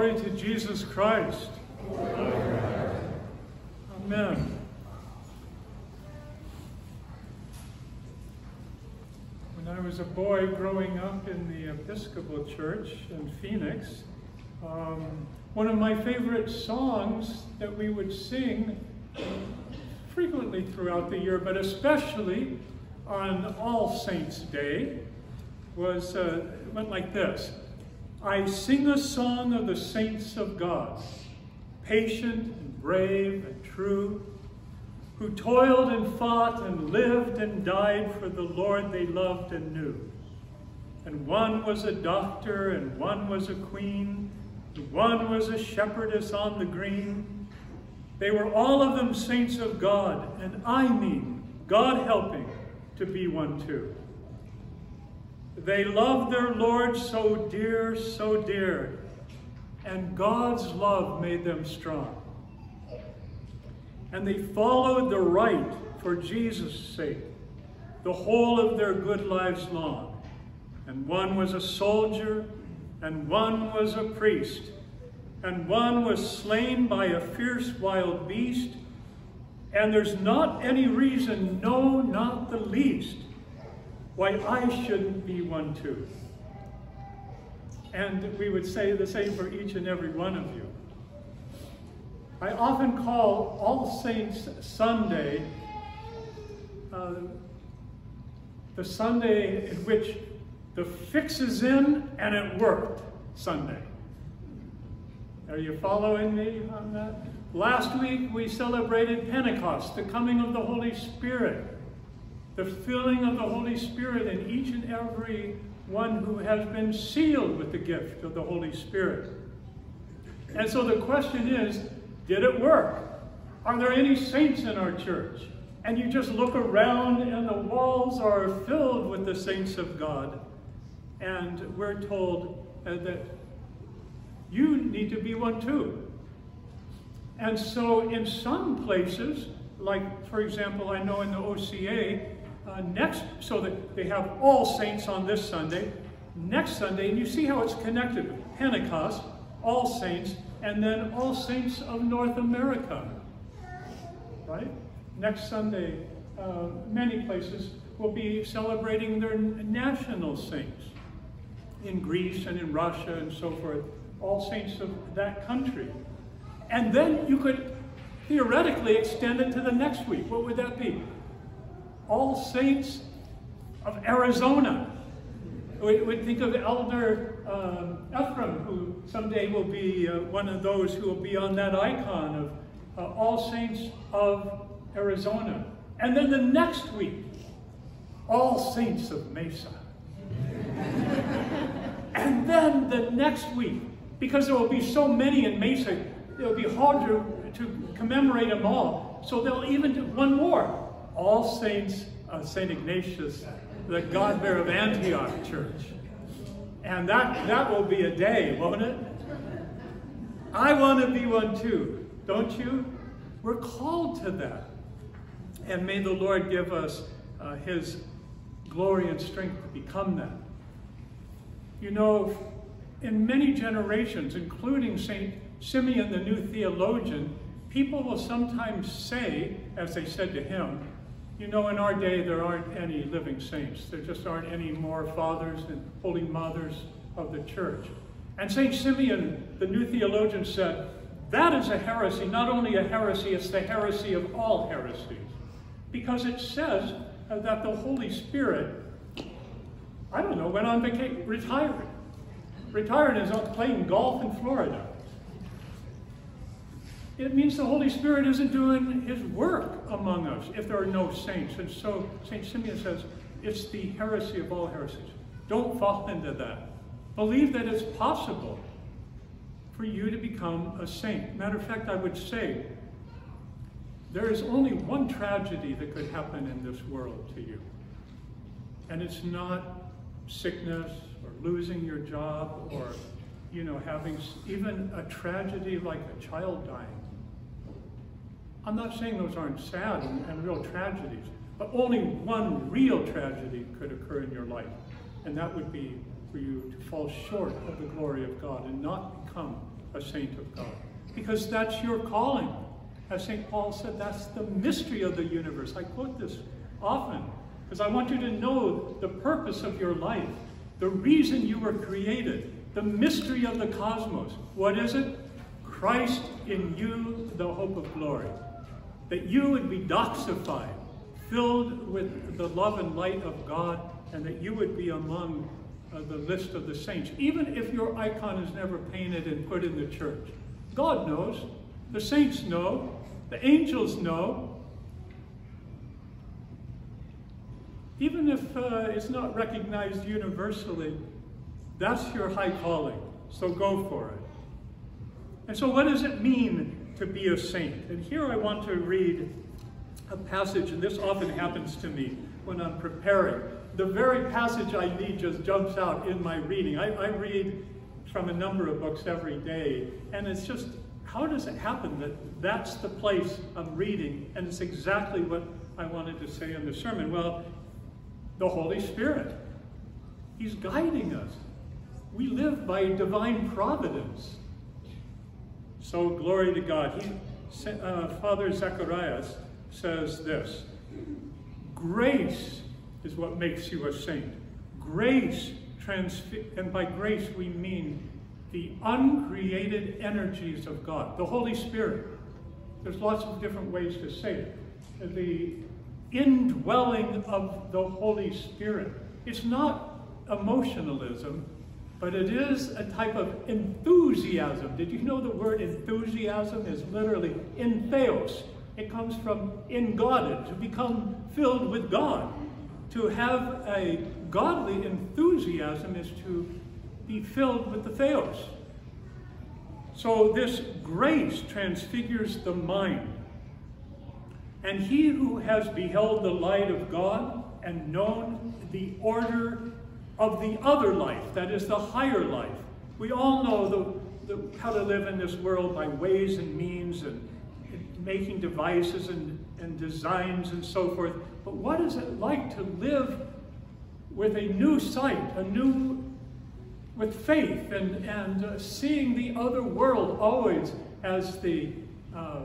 Glory to Jesus Christ. Amen. When I was a boy growing up in the Episcopal Church in Phoenix, um, one of my favorite songs that we would sing frequently throughout the year, but especially on All Saints' Day, was uh, went like this. I sing a song of the saints of God, patient and brave and true, who toiled and fought and lived and died for the Lord they loved and knew. And one was a doctor, and one was a queen, and one was a shepherdess on the green. They were all of them saints of God, and I mean, God helping, to be one too. They loved their Lord so dear, so dear, and God's love made them strong. And they followed the right for Jesus' sake, the whole of their good lives long. And one was a soldier, and one was a priest, and one was slain by a fierce wild beast. And there's not any reason, no, not the least, why I shouldn't be one too. And we would say the same for each and every one of you. I often call All Saints Sunday uh, the Sunday in which the fix is in and it worked Sunday. Are you following me on that? Last week we celebrated Pentecost, the coming of the Holy Spirit the filling of the Holy Spirit in each and every one who has been sealed with the gift of the Holy Spirit. And so the question is, did it work? Are there any saints in our church? And you just look around and the walls are filled with the saints of God. And we're told uh, that you need to be one too. And so in some places, like for example, I know in the OCA, uh, next, so that they have all saints on this Sunday, next Sunday, and you see how it's connected. Pentecost, all saints, and then all saints of North America, right? Next Sunday, uh, many places will be celebrating their national saints in Greece and in Russia and so forth, all saints of that country. And then you could theoretically extend it to the next week. What would that be? All Saints of Arizona. We, we think of Elder um, Ephraim, who someday will be uh, one of those who will be on that icon of uh, All Saints of Arizona. And then the next week, All Saints of Mesa. and then the next week, because there will be so many in Mesa, it will be hard to, to commemorate them all. So they'll even do one more. All Saints of St. Ignatius, the God bearer of Antioch Church. And that, that will be a day, won't it? I want to be one too, don't you? We're called to that. And may the Lord give us uh, his glory and strength to become that. You know, in many generations, including St. Simeon, the new theologian, people will sometimes say, as they said to him, you know, in our day, there aren't any living saints. There just aren't any more fathers and holy mothers of the church. And St. Simeon, the new theologian, said, that is a heresy, not only a heresy, it's the heresy of all heresies. Because it says that the Holy Spirit, I don't know, went on vacation, retired. Retired and is playing golf in Florida it means the Holy Spirit isn't doing his work among us if there are no saints. And so St. Simeon says, it's the heresy of all heresies. Don't fall into that. Believe that it's possible for you to become a saint. Matter of fact, I would say there is only one tragedy that could happen in this world to you. And it's not sickness or losing your job or, you know, having even a tragedy like a child dying. I'm not saying those aren't sad and, and real tragedies, but only one real tragedy could occur in your life, and that would be for you to fall short of the glory of God and not become a saint of God. Because that's your calling. As St. Paul said, that's the mystery of the universe. I quote this often because I want you to know the purpose of your life, the reason you were created, the mystery of the cosmos. What is it? Christ in you, the hope of glory. That you would be doxified, filled with the love and light of God, and that you would be among uh, the list of the saints, even if your icon is never painted and put in the church. God knows. The saints know. The angels know. Even if uh, it's not recognized universally, that's your high calling. So go for it. And so, what does it mean to be a saint? And here I want to read a passage, and this often happens to me when I'm preparing. The very passage I need just jumps out in my reading. I, I read from a number of books every day, and it's just how does it happen that that's the place I'm reading, and it's exactly what I wanted to say in the sermon? Well, the Holy Spirit. He's guiding us. We live by divine providence. So glory to God. He, uh, Father Zacharias says this, grace is what makes you a saint. Grace, and by grace we mean the uncreated energies of God, the Holy Spirit. There's lots of different ways to say it. The indwelling of the Holy Spirit. It's not emotionalism, but it is a type of enthusiasm. Did you know the word enthusiasm is literally entheos? It comes from in God, to become filled with God. To have a godly enthusiasm is to be filled with the theos. So this grace transfigures the mind. And he who has beheld the light of God and known the order of the other life, that is the higher life. We all know the, the, how to live in this world by ways and means and, and making devices and, and designs and so forth. But what is it like to live with a new sight, a new, with faith and, and uh, seeing the other world always as the uh,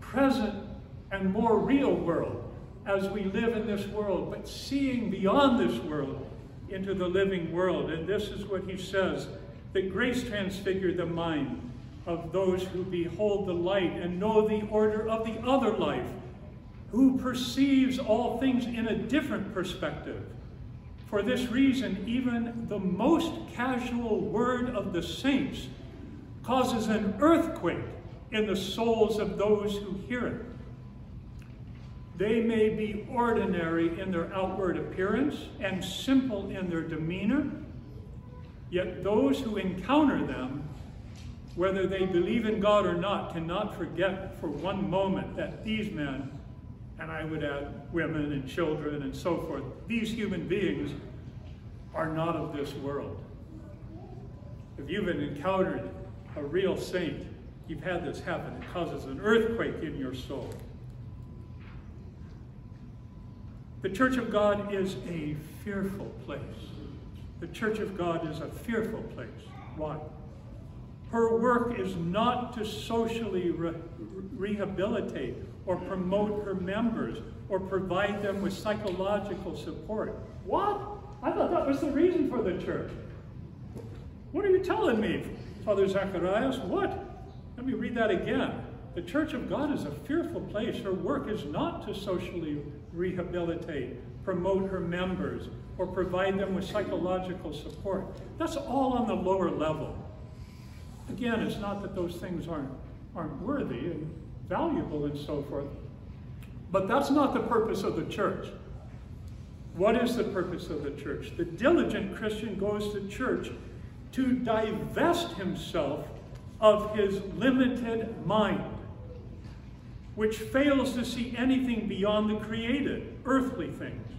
present and more real world as we live in this world, but seeing beyond this world into the living world. And this is what he says, that grace transfigured the mind of those who behold the light and know the order of the other life, who perceives all things in a different perspective. For this reason, even the most casual word of the saints causes an earthquake in the souls of those who hear it. They may be ordinary in their outward appearance and simple in their demeanor, yet those who encounter them, whether they believe in God or not, cannot forget for one moment that these men, and I would add women and children and so forth, these human beings are not of this world. If you've encountered a real saint, you've had this happen. It causes an earthquake in your soul. The church of God is a fearful place. The church of God is a fearful place. Why? Her work is not to socially re rehabilitate or promote her members or provide them with psychological support. What? I thought that was the reason for the church. What are you telling me, Father Zacharias? What? Let me read that again. The church of God is a fearful place. Her work is not to socially rehabilitate, promote her members, or provide them with psychological support. That's all on the lower level. Again, it's not that those things aren't, aren't worthy and valuable and so forth, but that's not the purpose of the church. What is the purpose of the church? The diligent Christian goes to church to divest himself of his limited mind which fails to see anything beyond the created, earthly things.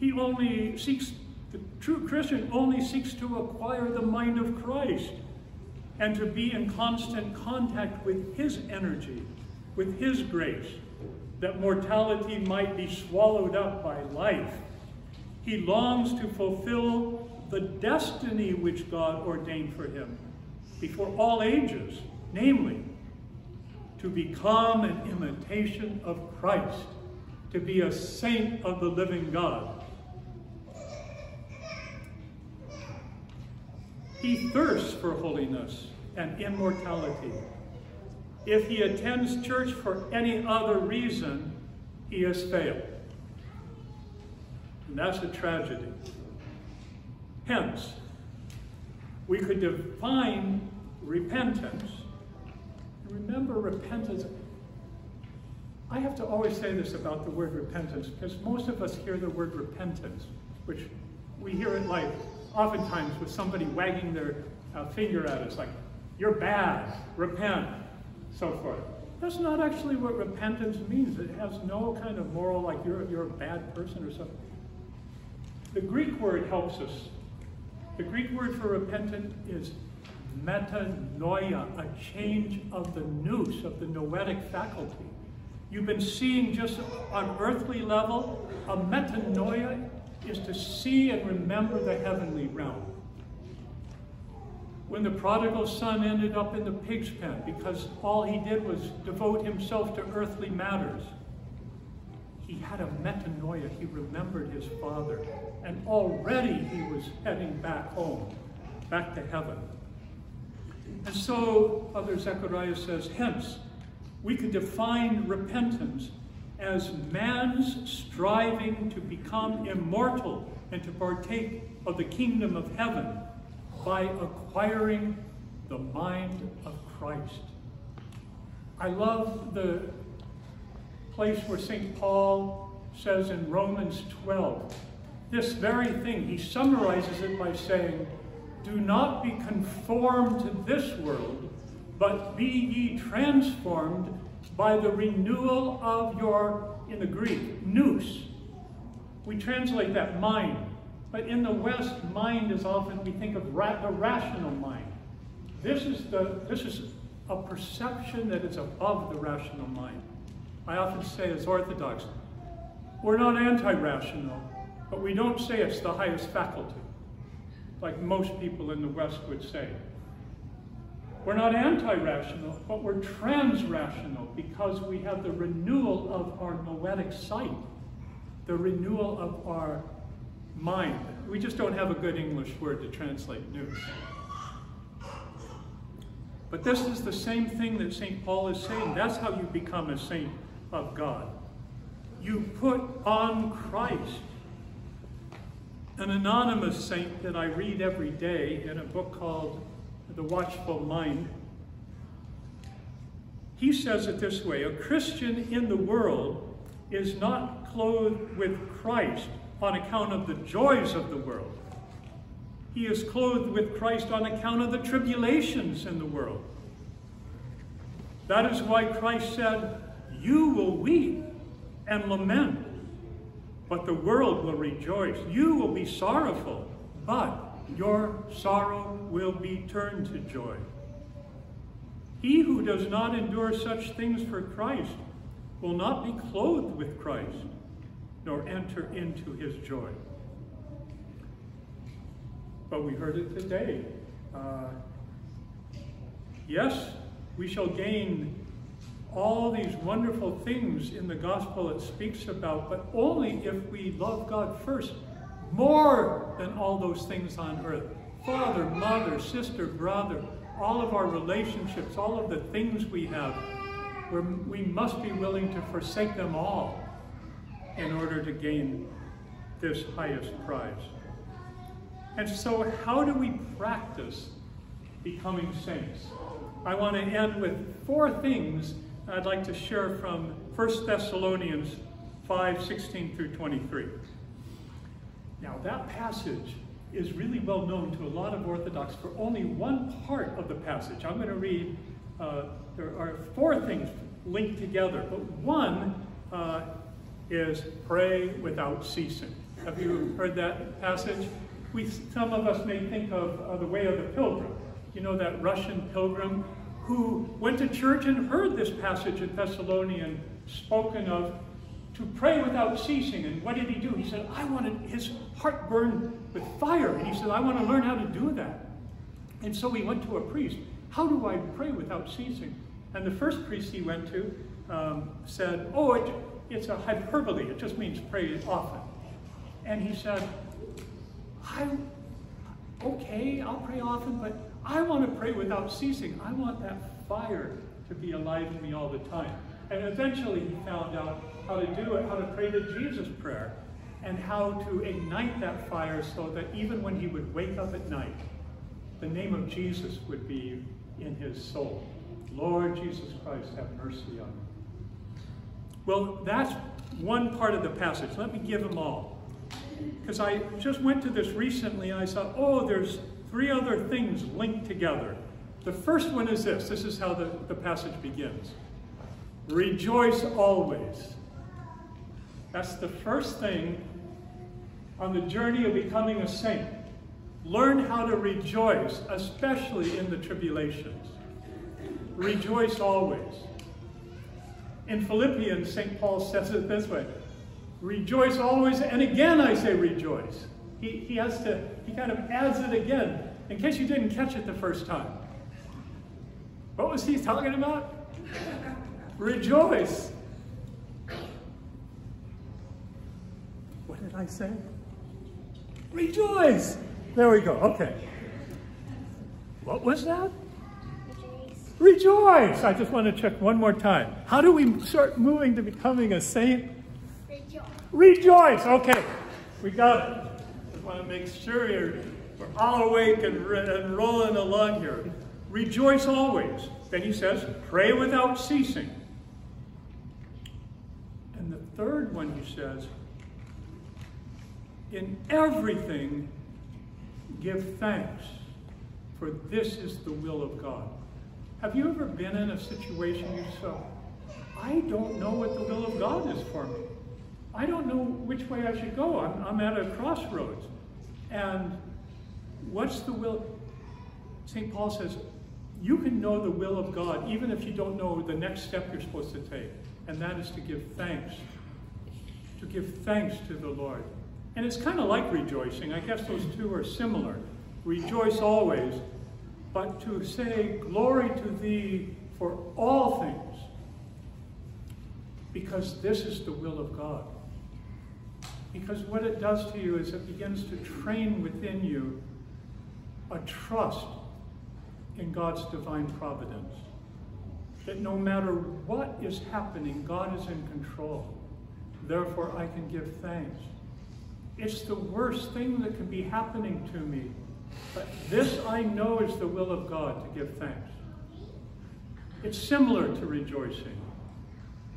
He only seeks, the true Christian only seeks to acquire the mind of Christ and to be in constant contact with his energy, with his grace, that mortality might be swallowed up by life. He longs to fulfill the destiny which God ordained for him before all ages, namely, to become an imitation of Christ, to be a saint of the living God. He thirsts for holiness and immortality. If he attends church for any other reason, he has failed. And that's a tragedy. Hence, we could define repentance. Repentance. I have to always say this about the word repentance because most of us hear the word repentance, which we hear it like oftentimes with somebody wagging their uh, finger at us, like, you're bad, repent, so forth. That's not actually what repentance means. It has no kind of moral, like you're, you're a bad person or something. The Greek word helps us. The Greek word for repentant is metanoia, a change of the nous, of the noetic faculty. You've been seeing just on earthly level, a metanoia is to see and remember the heavenly realm. When the prodigal son ended up in the pig's pen because all he did was devote himself to earthly matters, he had a metanoia. He remembered his father. And already he was heading back home, back to heaven. And so, Father Zechariah says, hence, we could define repentance as man's striving to become immortal and to partake of the kingdom of heaven by acquiring the mind of Christ. I love the place where St. Paul says in Romans 12, this very thing, he summarizes it by saying, Do not be conformed to this world, but be ye transformed by the renewal of your, in the Greek, nous. We translate that mind. But in the West, mind is often, we think of ra the rational mind. This is, the, this is a perception that is above the rational mind. I often say as Orthodox, we're not anti-rational, but we don't say it's the highest faculty, like most people in the West would say. We're not anti-rational, but we're trans-rational because we have the renewal of our noetic sight, the renewal of our mind. We just don't have a good English word to translate nous. But this is the same thing that St. Paul is saying. That's how you become a saint of God. You put on Christ. An anonymous saint that I read every day in a book called The Watchful Mind, he says it this way, a Christian in the world is not clothed with Christ on account of the joys of the world. He is clothed with Christ on account of the tribulations in the world. That is why Christ said, you will weep and lament, but the world will rejoice. You will be sorrowful, but your sorrow will be turned to joy. He who does not endure such things for Christ will not be clothed with Christ, nor enter into his joy. But we heard it today. Uh, yes, we shall gain all these wonderful things in the gospel it speaks about, but only if we love God first, more than all those things on earth. Father, mother, sister, brother, all of our relationships, all of the things we have, we must be willing to forsake them all in order to gain this highest prize. And so how do we practice becoming saints? I want to end with four things I'd like to share from 1 Thessalonians 5, 16 through 23. Now that passage is really well known to a lot of Orthodox for only one part of the passage. I'm going to read, uh, there are four things linked together, but one uh, is pray without ceasing. Have you heard that passage? We, some of us may think of uh, the way of the pilgrim. You know that Russian pilgrim who went to church and heard this passage in Thessalonian spoken of to pray without ceasing. And what did he do? He said, I wanted, his heart burned with fire. And he said, I want to learn how to do that. And so he went to a priest. How do I pray without ceasing? And the first priest he went to um, said, Oh, it, it's a hyperbole. It just means pray often. And he said, I, okay, I'll pray often, but I want to pray without ceasing. I want that fire to be alive in me all the time. And eventually he found out how to do it, how to pray the Jesus prayer, and how to ignite that fire so that even when he would wake up at night, the name of Jesus would be in his soul. Lord Jesus Christ, have mercy on me. Well, that's one part of the passage. Let me give them all. Because I just went to this recently and I saw, oh, there's three other things linked together. The first one is this. This is how the, the passage begins. Rejoice always. That's the first thing on the journey of becoming a saint. Learn how to rejoice, especially in the tribulations. Rejoice always. In Philippians, St. Paul says it this way Rejoice always, and again I say rejoice. He, he has to, he kind of adds it again, in case you didn't catch it the first time. What was he talking about? rejoice. What did I say? Rejoice. There we go. Okay. What was that? Rejoice. I just want to check one more time. How do we start moving to becoming a saint? Rejoice. Rejoice. Okay. We got it. Just want to make sure you're, we're all awake and, and rolling along here. Rejoice always. Then he says, pray without ceasing. And the third one he says, in everything give thanks, for this is the will of God. Have you ever been in a situation you said, I don't know what the will of God is for me. I don't know which way I should go. I'm, I'm at a crossroads. And what's the will? St. Paul says, you can know the will of God even if you don't know the next step you're supposed to take. And that is to give thanks. To give thanks to the Lord. And it's kind of like rejoicing. I guess those two are similar. Rejoice always, but to say, Glory to thee for all things, because this is the will of God. Because what it does to you is it begins to train within you a trust in God's divine providence. That no matter what is happening, God is in control. Therefore, I can give thanks. It's the worst thing that can be happening to me but this I know is the will of God to give thanks. It's similar to rejoicing,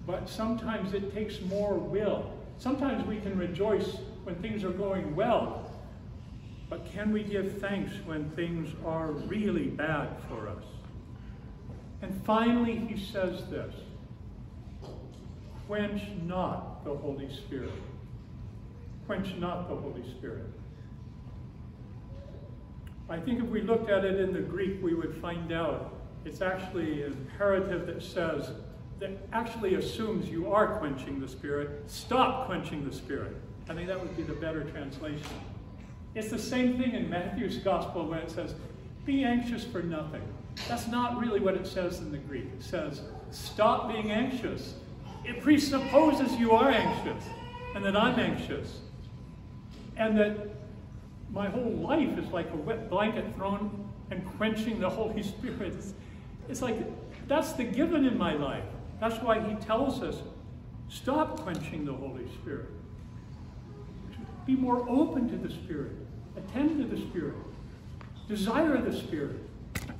but sometimes it takes more will. Sometimes we can rejoice when things are going well, but can we give thanks when things are really bad for us? And finally, he says this quench not the Holy Spirit. Quench not the Holy Spirit. I think if we looked at it in the Greek, we would find out it's actually an imperative that says, that actually assumes you are quenching the Spirit. Stop quenching the Spirit. I think that would be the better translation. It's the same thing in Matthew's Gospel when it says, be anxious for nothing. That's not really what it says in the Greek. It says, stop being anxious. It presupposes you are anxious and that I'm anxious. And that my whole life is like a wet blanket thrown and quenching the Holy Spirit. It's, it's like that's the given in my life. That's why he tells us stop quenching the Holy Spirit. Be more open to the Spirit. Attend to the Spirit. Desire the Spirit.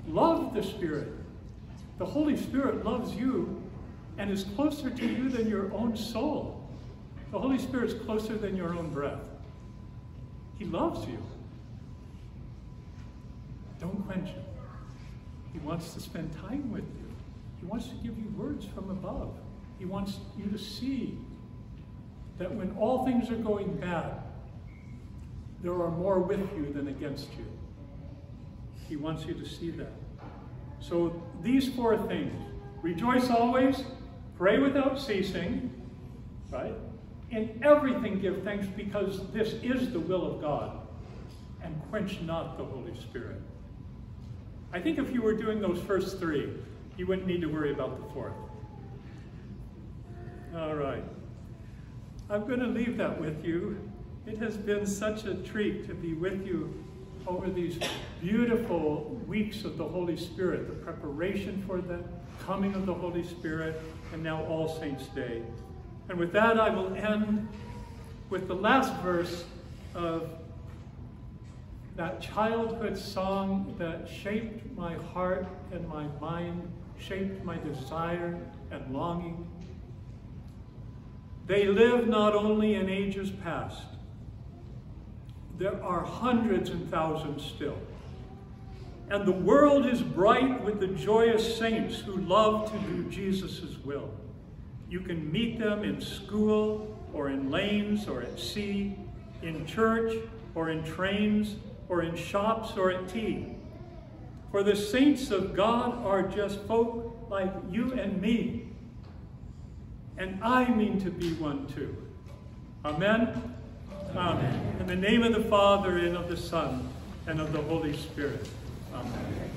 Love the Spirit. The Holy Spirit loves you and is closer to you than your own soul. The Holy Spirit is closer than your own breath. He loves you. Don't quench him. He wants to spend time with you. He wants to give you words from above. He wants you to see that when all things are going bad, there are more with you than against you. He wants you to see that. So these four things, rejoice always, pray without ceasing, right? In everything give thanks because this is the will of God. And quench not the Holy Spirit. I think if you were doing those first three, you wouldn't need to worry about the fourth. All right. I'm going to leave that with you. It has been such a treat to be with you over these beautiful weeks of the Holy Spirit, the preparation for the coming of the Holy Spirit, and now All Saints' Day. And with that, I will end with the last verse of that childhood song that shaped my heart and my mind, shaped my desire and longing. They live not only in ages past, there are hundreds and thousands still. And the world is bright with the joyous saints who love to do Jesus' will. You can meet them in school or in lanes or at sea, in church or in trains or in shops or at tea. For the saints of God are just folk like you and me. And I mean to be one too. Amen? Amen. In the name of the Father, and of the Son, and of the Holy Spirit. Amen.